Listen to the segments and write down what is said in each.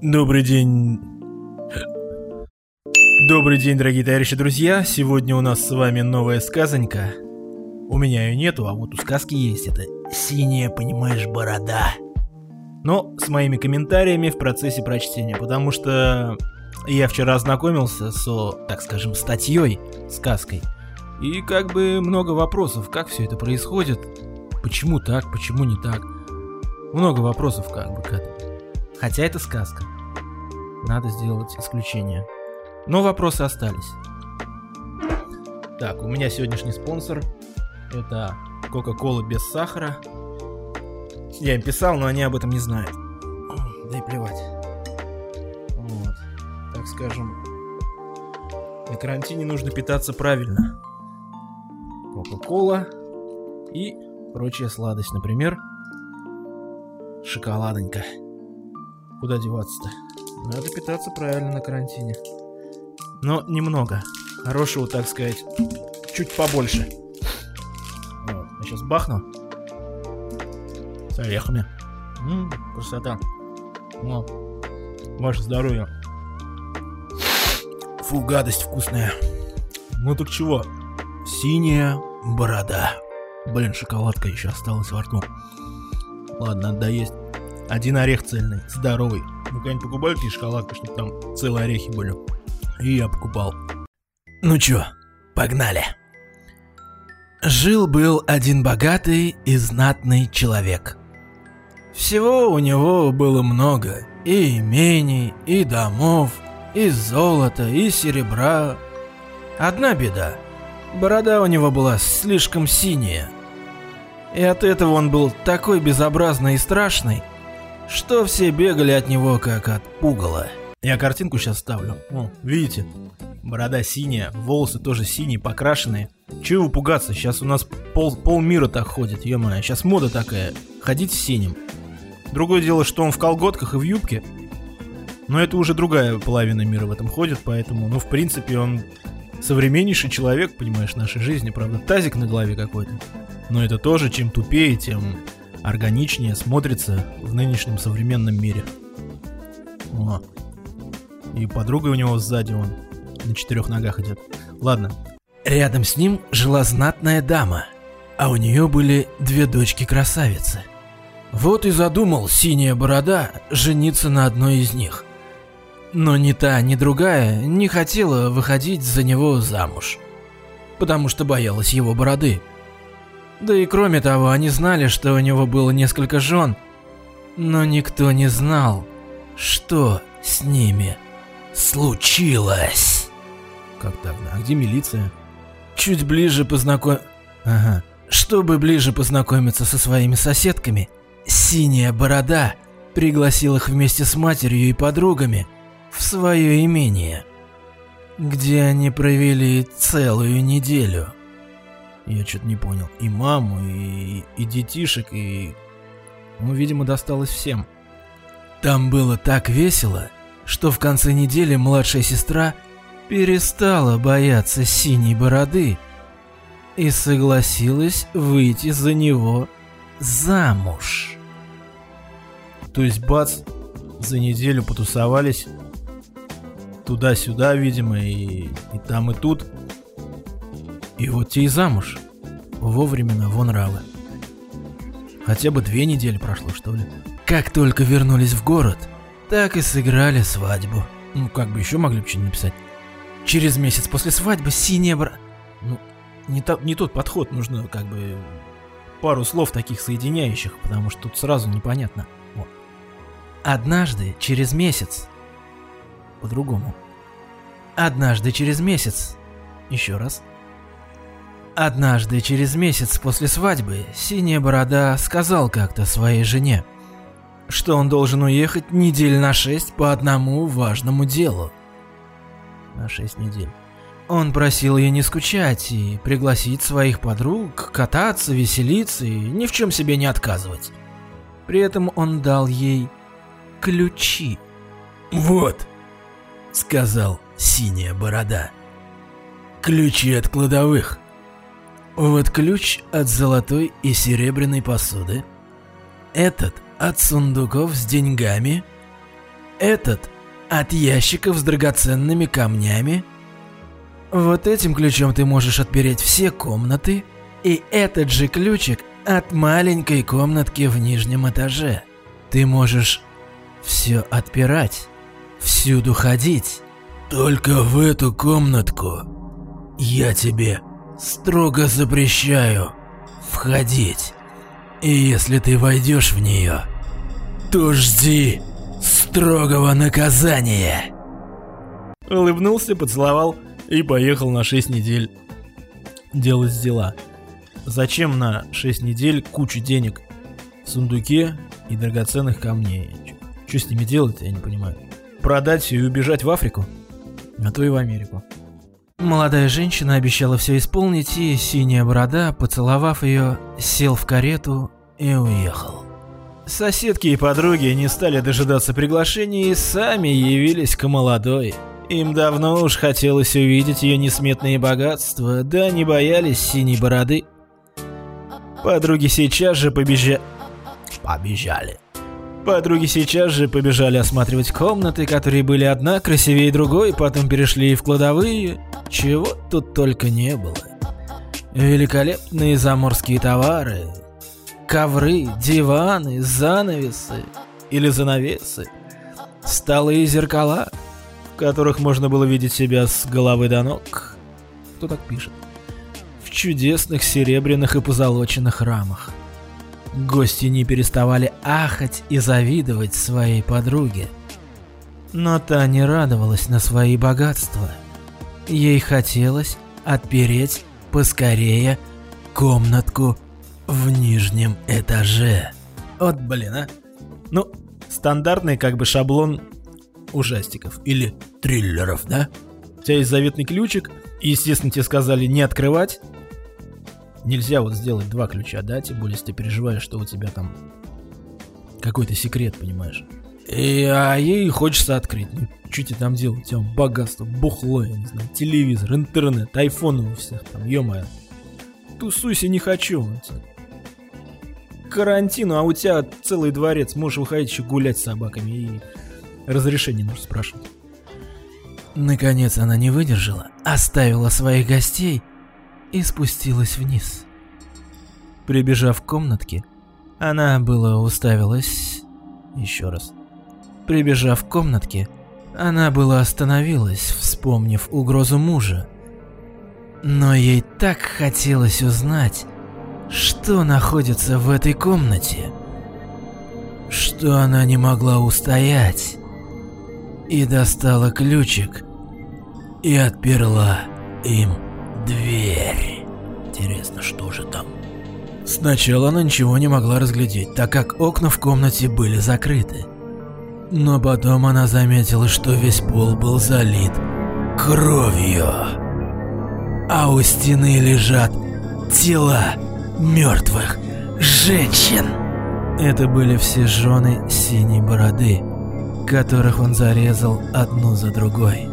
Добрый день. Добрый день, дорогие товарищи друзья. Сегодня у нас с вами новая сказонька. У меня ее нету, а вот у сказки есть. Это синяя, понимаешь, борода. Но с моими комментариями в процессе прочтения, потому что я вчера ознакомился со, так скажем, статьей, сказкой. И как бы много вопросов, как все это происходит, почему так, почему не так. Много вопросов как бы к этому. Хотя это сказка. Надо сделать исключение. Но вопросы остались. Так, у меня сегодняшний спонсор. Это Кока-Кола без сахара. Я им писал, но они об этом не знают. Да и плевать. Вот. Так скажем, на карантине нужно питаться правильно. Кока-Кола и прочая сладость. Например, шоколадонька. Куда деваться-то? Надо питаться правильно на карантине. Но немного. Хорошего, так сказать, чуть побольше. Вот. Я сейчас бахну. С орехами. Ммм, красота. Ну, ваше здоровье. Фу, гадость вкусная. Ну так чего? Синяя борода. Блин, шоколадка еще осталась во рту. Ладно, надо доесть. Один орех цельный, здоровый. Вы когда-нибудь покупали такие шоколадки, чтобы там целые орехи были? И я покупал. Ну чё, погнали. Жил-был один богатый и знатный человек. Всего у него было много. И имений, и домов, и золота, и серебра. Одна беда. Борода у него была слишком синяя. И от этого он был такой безобразный и страшный, что все бегали от него как от пугала. Я картинку сейчас ставлю. О, видите? Борода синяя, волосы тоже синие, покрашенные. Чего пугаться? Сейчас у нас пол, пол мира так ходит, ё -моё. Сейчас мода такая, ходить с синим. Другое дело, что он в колготках и в юбке. Но это уже другая половина мира в этом ходит, поэтому, ну, в принципе, он современнейший человек, понимаешь, нашей жизни, правда, тазик на голове какой-то. Но это тоже, чем тупее, тем органичнее смотрится в нынешнем современном мире. О. И подруга у него сзади он на четырех ногах идет. Ладно. Рядом с ним жила знатная дама, а у нее были две дочки-красавицы. Вот и задумал синяя борода жениться на одной из них. Но ни та, ни другая не хотела выходить за него замуж, потому что боялась его бороды. Да и кроме того, они знали, что у него было несколько жен, но никто не знал, что с ними случилось. Как так? А где милиция? Чуть ближе познаком... Ага. Чтобы ближе познакомиться со своими соседками, Синяя Борода пригласил их вместе с матерью и подругами в свое имение, где они провели целую неделю. Я что-то не понял. И маму, и, и детишек, и... Ну, видимо, досталось всем. Там было так весело, что в конце недели младшая сестра перестала бояться синей бороды и согласилась выйти за него замуж. То есть, бац, за неделю потусовались туда-сюда, видимо, и, и там, и тут. И вот те и замуж. Вовремя на вон нравы. Хотя бы две недели прошло, что ли. Как только вернулись в город, так и сыграли свадьбу. Ну, как бы еще могли бы что-нибудь написать. Через месяц после свадьбы синяя бра... Ну, не, то, не тот подход, нужно как бы пару слов таких соединяющих, потому что тут сразу непонятно. Вот. Однажды через месяц. По-другому. Однажды через месяц. Еще раз. Однажды через месяц после свадьбы Синяя Борода сказал как-то своей жене, что он должен уехать недель на шесть по одному важному делу. На шесть недель. Он просил ее не скучать и пригласить своих подруг, кататься, веселиться и ни в чем себе не отказывать. При этом он дал ей ключи. «Вот», — сказал Синяя Борода, — «ключи от кладовых». Вот ключ от золотой и серебряной посуды. Этот от сундуков с деньгами. этот от ящиков с драгоценными камнями. Вот этим ключом ты можешь отпереть все комнаты, и этот же ключик от маленькой комнатки в нижнем этаже. Ты можешь все отпирать, всюду ходить. Только в эту комнатку я тебе строго запрещаю входить. И если ты войдешь в нее, то жди строгого наказания. Улыбнулся, поцеловал и поехал на 6 недель делать дела. Зачем на 6 недель кучу денег в сундуке и драгоценных камней? Что с ними делать, я не понимаю. Продать все и убежать в Африку? А то и в Америку. Молодая женщина обещала все исполнить, и синяя борода, поцеловав ее, сел в карету и уехал. Соседки и подруги не стали дожидаться приглашения и сами явились к молодой. Им давно уж хотелось увидеть ее несметные богатства, да не боялись синей бороды. Подруги сейчас же побежа... побежали. Подруги сейчас же побежали осматривать комнаты, которые были одна красивее другой, потом перешли в кладовые. Чего тут только не было. Великолепные заморские товары, ковры, диваны, занавесы или занавесы, столы и зеркала, в которых можно было видеть себя с головы до ног. Кто так пишет? В чудесных серебряных и позолоченных рамах. Гости не переставали ахать и завидовать своей подруге. Но та не радовалась на свои богатства. Ей хотелось отпереть поскорее комнатку в нижнем этаже. Вот блин, а. Ну, стандартный как бы шаблон ужастиков или триллеров, да? У тебя есть заветный ключик, и, естественно, тебе сказали не открывать. Нельзя вот сделать два ключа, да? Тем более, если ты переживаешь, что у тебя там какой-то секрет, понимаешь? И, а ей хочется открыть. Ну, что тебе там делать? У тебя богатство, бухло, я не знаю, телевизор, интернет, айфоны у всех там, ё-моё. Тусуйся не хочу карантину, а у тебя целый дворец, можешь выходить еще гулять с собаками и разрешение нужно спрашивать. Наконец она не выдержала, оставила своих гостей и спустилась вниз. Прибежав к комнатке, она было уставилась... Еще раз. Прибежав к комнатке, она была остановилась, вспомнив угрозу мужа. Но ей так хотелось узнать, что находится в этой комнате, что она не могла устоять, и достала ключик и отперла им дверь. Интересно, что же там? Сначала она ничего не могла разглядеть, так как окна в комнате были закрыты. Но потом она заметила, что весь пол был залит кровью. А у стены лежат тела мертвых женщин. Это были все жены синей бороды, которых он зарезал одну за другой.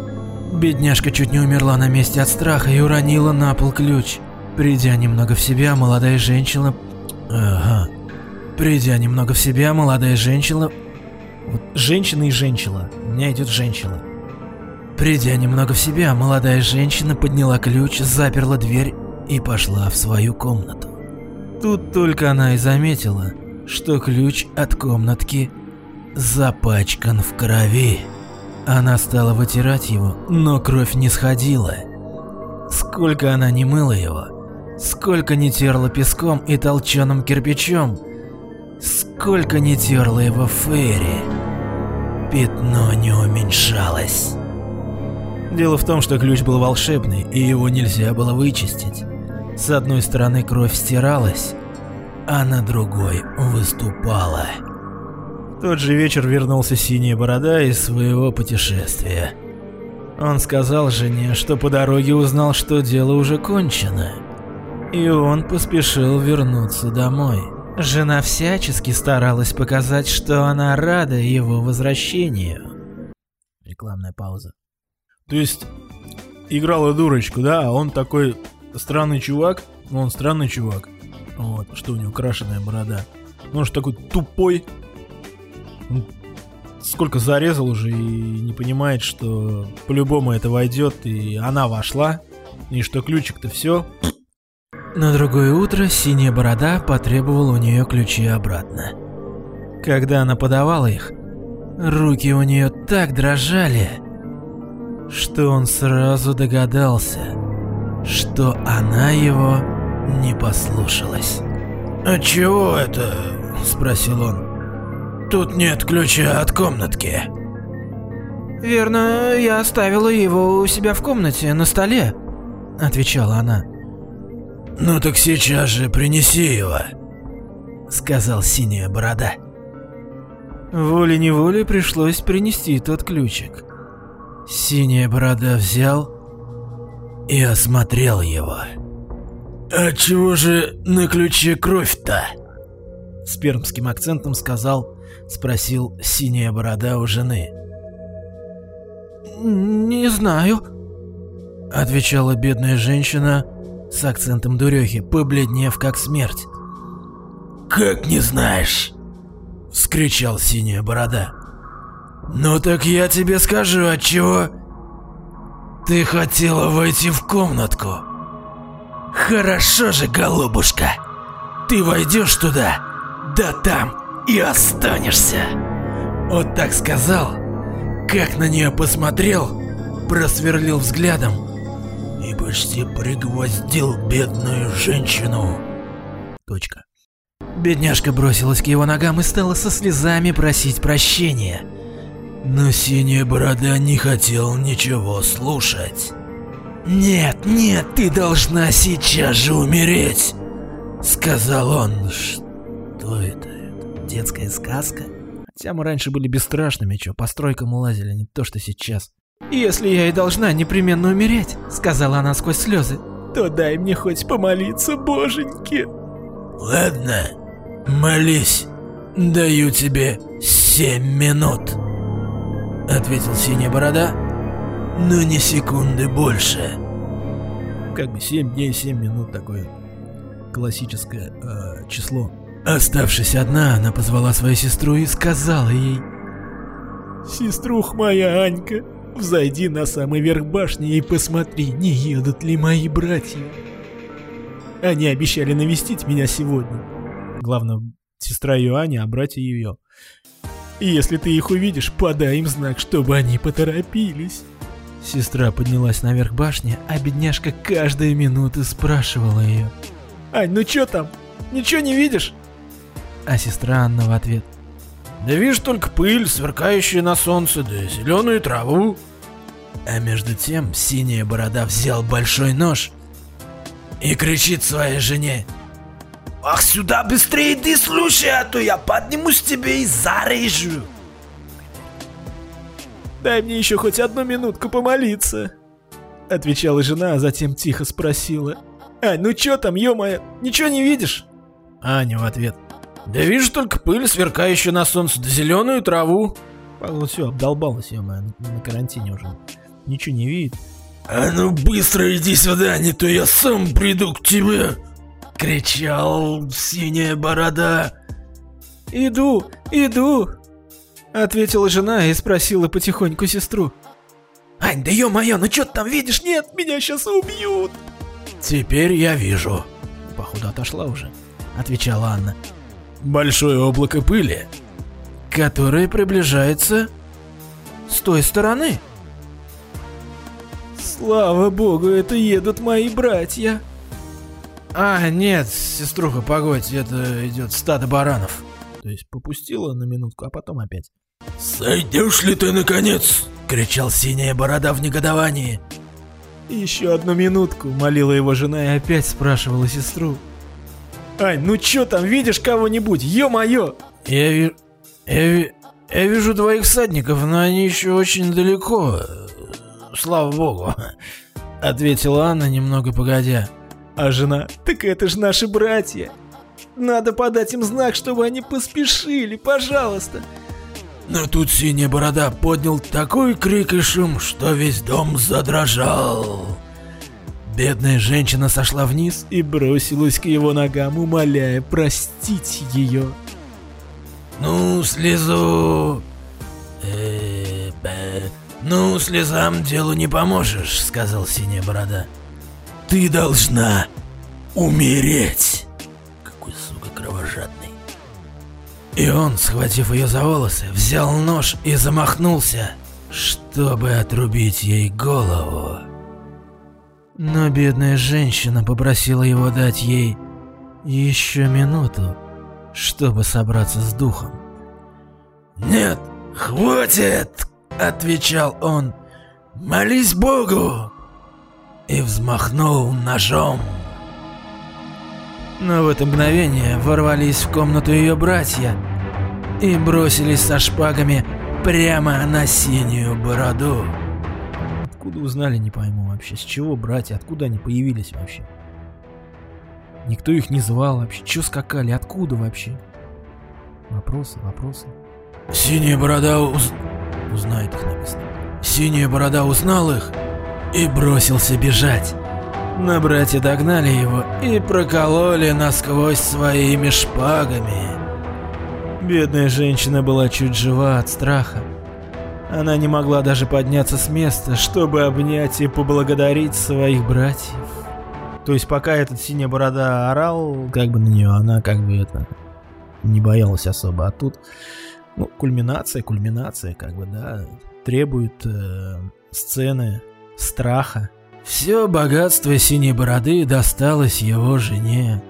Бедняжка чуть не умерла на месте от страха и уронила на пол ключ. Придя немного в себя, молодая женщина... Ага. Придя немного в себя, молодая женщина... Вот женщина и женщина. У меня идет женщина. Придя немного в себя, молодая женщина подняла ключ, заперла дверь и пошла в свою комнату. Тут только она и заметила, что ключ от комнатки запачкан в крови. Она стала вытирать его, но кровь не сходила. Сколько она не мыла его, сколько не терла песком и толченым кирпичом, сколько не терла его Ферри, пятно не уменьшалось. Дело в том, что ключ был волшебный, и его нельзя было вычистить. С одной стороны кровь стиралась, а на другой выступала. Тот же вечер вернулся Синяя Борода из своего путешествия. Он сказал жене, что по дороге узнал, что дело уже кончено. И он поспешил вернуться домой. Жена всячески старалась показать, что она рада его возвращению. Рекламная пауза. То есть, играла дурочку, да, а он такой странный чувак, он странный чувак, вот, что у него крашеная борода. Он же такой тупой, сколько зарезал уже и не понимает, что по-любому это войдет, и она вошла, и что ключик-то все. На другое утро синяя борода потребовала у нее ключи обратно. Когда она подавала их, руки у нее так дрожали, что он сразу догадался, что она его не послушалась. «А чего это?» – спросил он. «Тут нет ключа от комнатки». «Верно, я оставила его у себя в комнате, на столе», – отвечала она. «Ну так сейчас же принеси его», — сказал синяя борода. Волей-неволей пришлось принести тот ключик. Синяя борода взял и осмотрел его. «А чего же на ключе кровь-то?» С пермским акцентом сказал, спросил синяя борода у жены. «Не знаю», — отвечала бедная женщина, с акцентом дурехи, побледнев как смерть. «Как не знаешь?» — вскричал синяя борода. «Ну так я тебе скажу, отчего ты хотела войти в комнатку. Хорошо же, голубушка, ты войдешь туда, да там и останешься». Вот так сказал, как на нее посмотрел, просверлил взглядом и почти пригвоздил бедную женщину. Точка. Бедняжка бросилась к его ногам и стала со слезами просить прощения. Но синяя борода не хотел ничего слушать. «Нет, нет, ты должна сейчас же умереть!» Сказал он. Что детская сказка? Хотя мы раньше были бесстрашными, чё, по стройкам улазили, не то что сейчас. «Если я и должна непременно умереть», — сказала она сквозь слезы, — «то дай мне хоть помолиться, боженьки». «Ладно, молись, даю тебе семь минут», — ответил Синяя Борода, — «но не секунды больше». Как бы семь дней, семь минут такое классическое э, число. Оставшись одна, она позвала свою сестру и сказала ей, «Сеструх моя Анька, Взойди на самый верх башни и посмотри, не едут ли мои братья. Они обещали навестить меня сегодня. Главное, сестра ее Аня, а братья ее. И если ты их увидишь, подай им знак, чтобы они поторопились. Сестра поднялась наверх башни, а бедняжка каждую минуту спрашивала ее. «Ань, ну чё там? Ничего не видишь?» А сестра Анна в ответ. Да вижу только пыль, сверкающая на солнце, да зеленую траву. А между тем синяя борода взял большой нож и кричит своей жене. «Ах, сюда быстрее иди, слушай, а то я поднимусь тебе и зарежу!» «Дай мне еще хоть одну минутку помолиться!» Отвечала жена, а затем тихо спросила. «Ань, ну чё там, ё-моё, ничего не видишь?» Аня в ответ. Да вижу только пыль, сверкающую на солнце, да зеленую траву. Павел все, обдолбалась я на карантине уже. Ничего не видит. А ну быстро иди сюда, не то я сам приду к тебе. Кричал синяя борода. Иду, иду. Ответила жена и спросила потихоньку сестру. Ань, да ё-моё, ну чё ты там видишь? Нет, меня сейчас убьют. Теперь я вижу. Походу отошла уже, отвечала Анна большое облако пыли, которое приближается с той стороны. Слава богу, это едут мои братья. А, нет, сеструха, погодь, это идет стадо баранов. То есть попустила на минутку, а потом опять. «Сойдешь ли ты, наконец?» — кричал синяя борода в негодовании. «Еще одну минутку», — молила его жена и опять спрашивала сестру. Ань, ну чё там, видишь кого-нибудь? Ё-моё! Я, ви... я, ви... я вижу двоих всадников, но они еще очень далеко. Слава богу. Ответила Анна немного погодя. А жена, так это же наши братья. Надо подать им знак, чтобы они поспешили, пожалуйста. Но тут синяя борода поднял такой крик и шум, что весь дом задрожал. Бедная женщина сошла вниз и бросилась к его ногам, умоляя простить ее. «Ну, слезу, э, э, ну, слезам делу не поможешь, сказал синяя борода. Ты должна умереть. Какой, сука, кровожадный. И он, схватив ее за волосы, взял нож и замахнулся, чтобы отрубить ей голову. Но бедная женщина попросила его дать ей еще минуту, чтобы собраться с духом. «Нет, хватит!» — отвечал он. «Молись Богу!» И взмахнул ножом. Но в это мгновение ворвались в комнату ее братья и бросились со шпагами прямо на синюю бороду. Откуда узнали, не пойму вообще. С чего братья, откуда они появились вообще? Никто их не звал вообще. Чё скакали, откуда вообще? Вопросы, вопросы. Синяя борода уз... узнает их написано. Синяя борода узнал их и бросился бежать. Но братья догнали его и прокололи насквозь своими шпагами. Бедная женщина была чуть жива от страха. Она не могла даже подняться с места, чтобы обнять и поблагодарить своих братьев. То есть пока этот синяя борода орал, как бы на нее, она как бы это не боялась особо. А тут, ну, кульминация, кульминация, как бы, да, требует э, сцены страха. Все богатство синей бороды досталось его жене.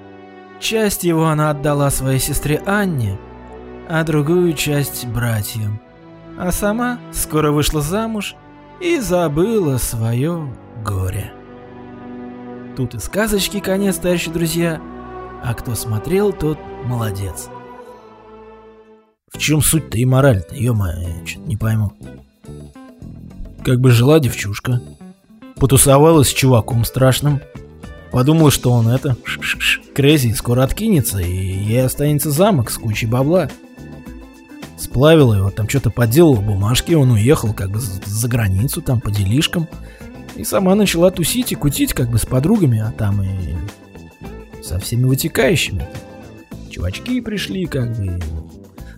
Часть его она отдала своей сестре Анне, а другую часть братьям. А сама скоро вышла замуж и забыла свое горе. Тут и сказочки конец, товарищи друзья, а кто смотрел, тот молодец. В чем суть-то и мораль-то, ё-моё, что-то не пойму. Как бы жила девчушка, потусовалась с чуваком страшным, подумала, что он это, Крейзи скоро откинется, и ей останется замок с кучей бабла. Сплавила его, там что-то поделала бумажки, он уехал как бы за границу, там по делишкам. И сама начала тусить и кутить как бы с подругами, а там и со всеми вытекающими. Чувачки пришли, как бы,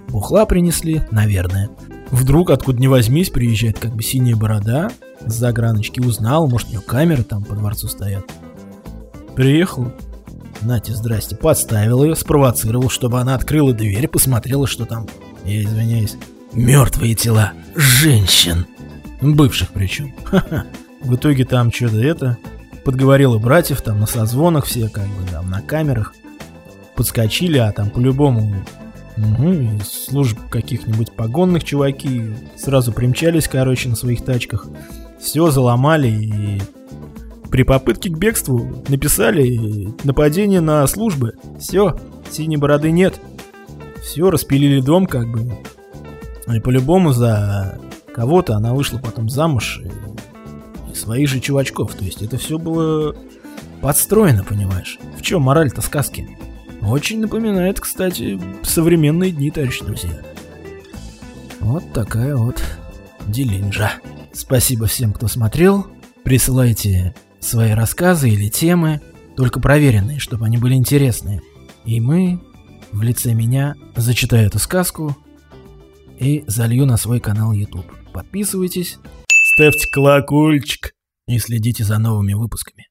бухла принесли, наверное. Вдруг, откуда ни возьмись, приезжает как бы синяя борода, с заграночки узнал, может, у него камеры там по дворцу стоят. Приехал, Нате, здрасте, подставил ее, спровоцировал, чтобы она открыла дверь, посмотрела, что там, я извиняюсь, мертвые тела женщин. Бывших причем. В итоге там что-то это, подговорила братьев там на созвонах все, как бы там на камерах. Подскочили, а там по-любому Угу, служб каких-нибудь погонных чуваки сразу примчались, короче, на своих тачках. Все заломали и при попытке к бегству написали нападение на службы. Все, синей бороды нет. Все, распилили дом как бы. И по-любому за кого-то она вышла потом замуж. И, и своих же чувачков. То есть это все было подстроено, понимаешь? В чем мораль-то сказки? Очень напоминает, кстати, современные дни, товарищи друзья. Вот такая вот делинжа. Спасибо всем, кто смотрел. Присылайте свои рассказы или темы, только проверенные, чтобы они были интересные. И мы, в лице меня, зачитаю эту сказку и залью на свой канал YouTube. Подписывайтесь, ставьте колокольчик и следите за новыми выпусками.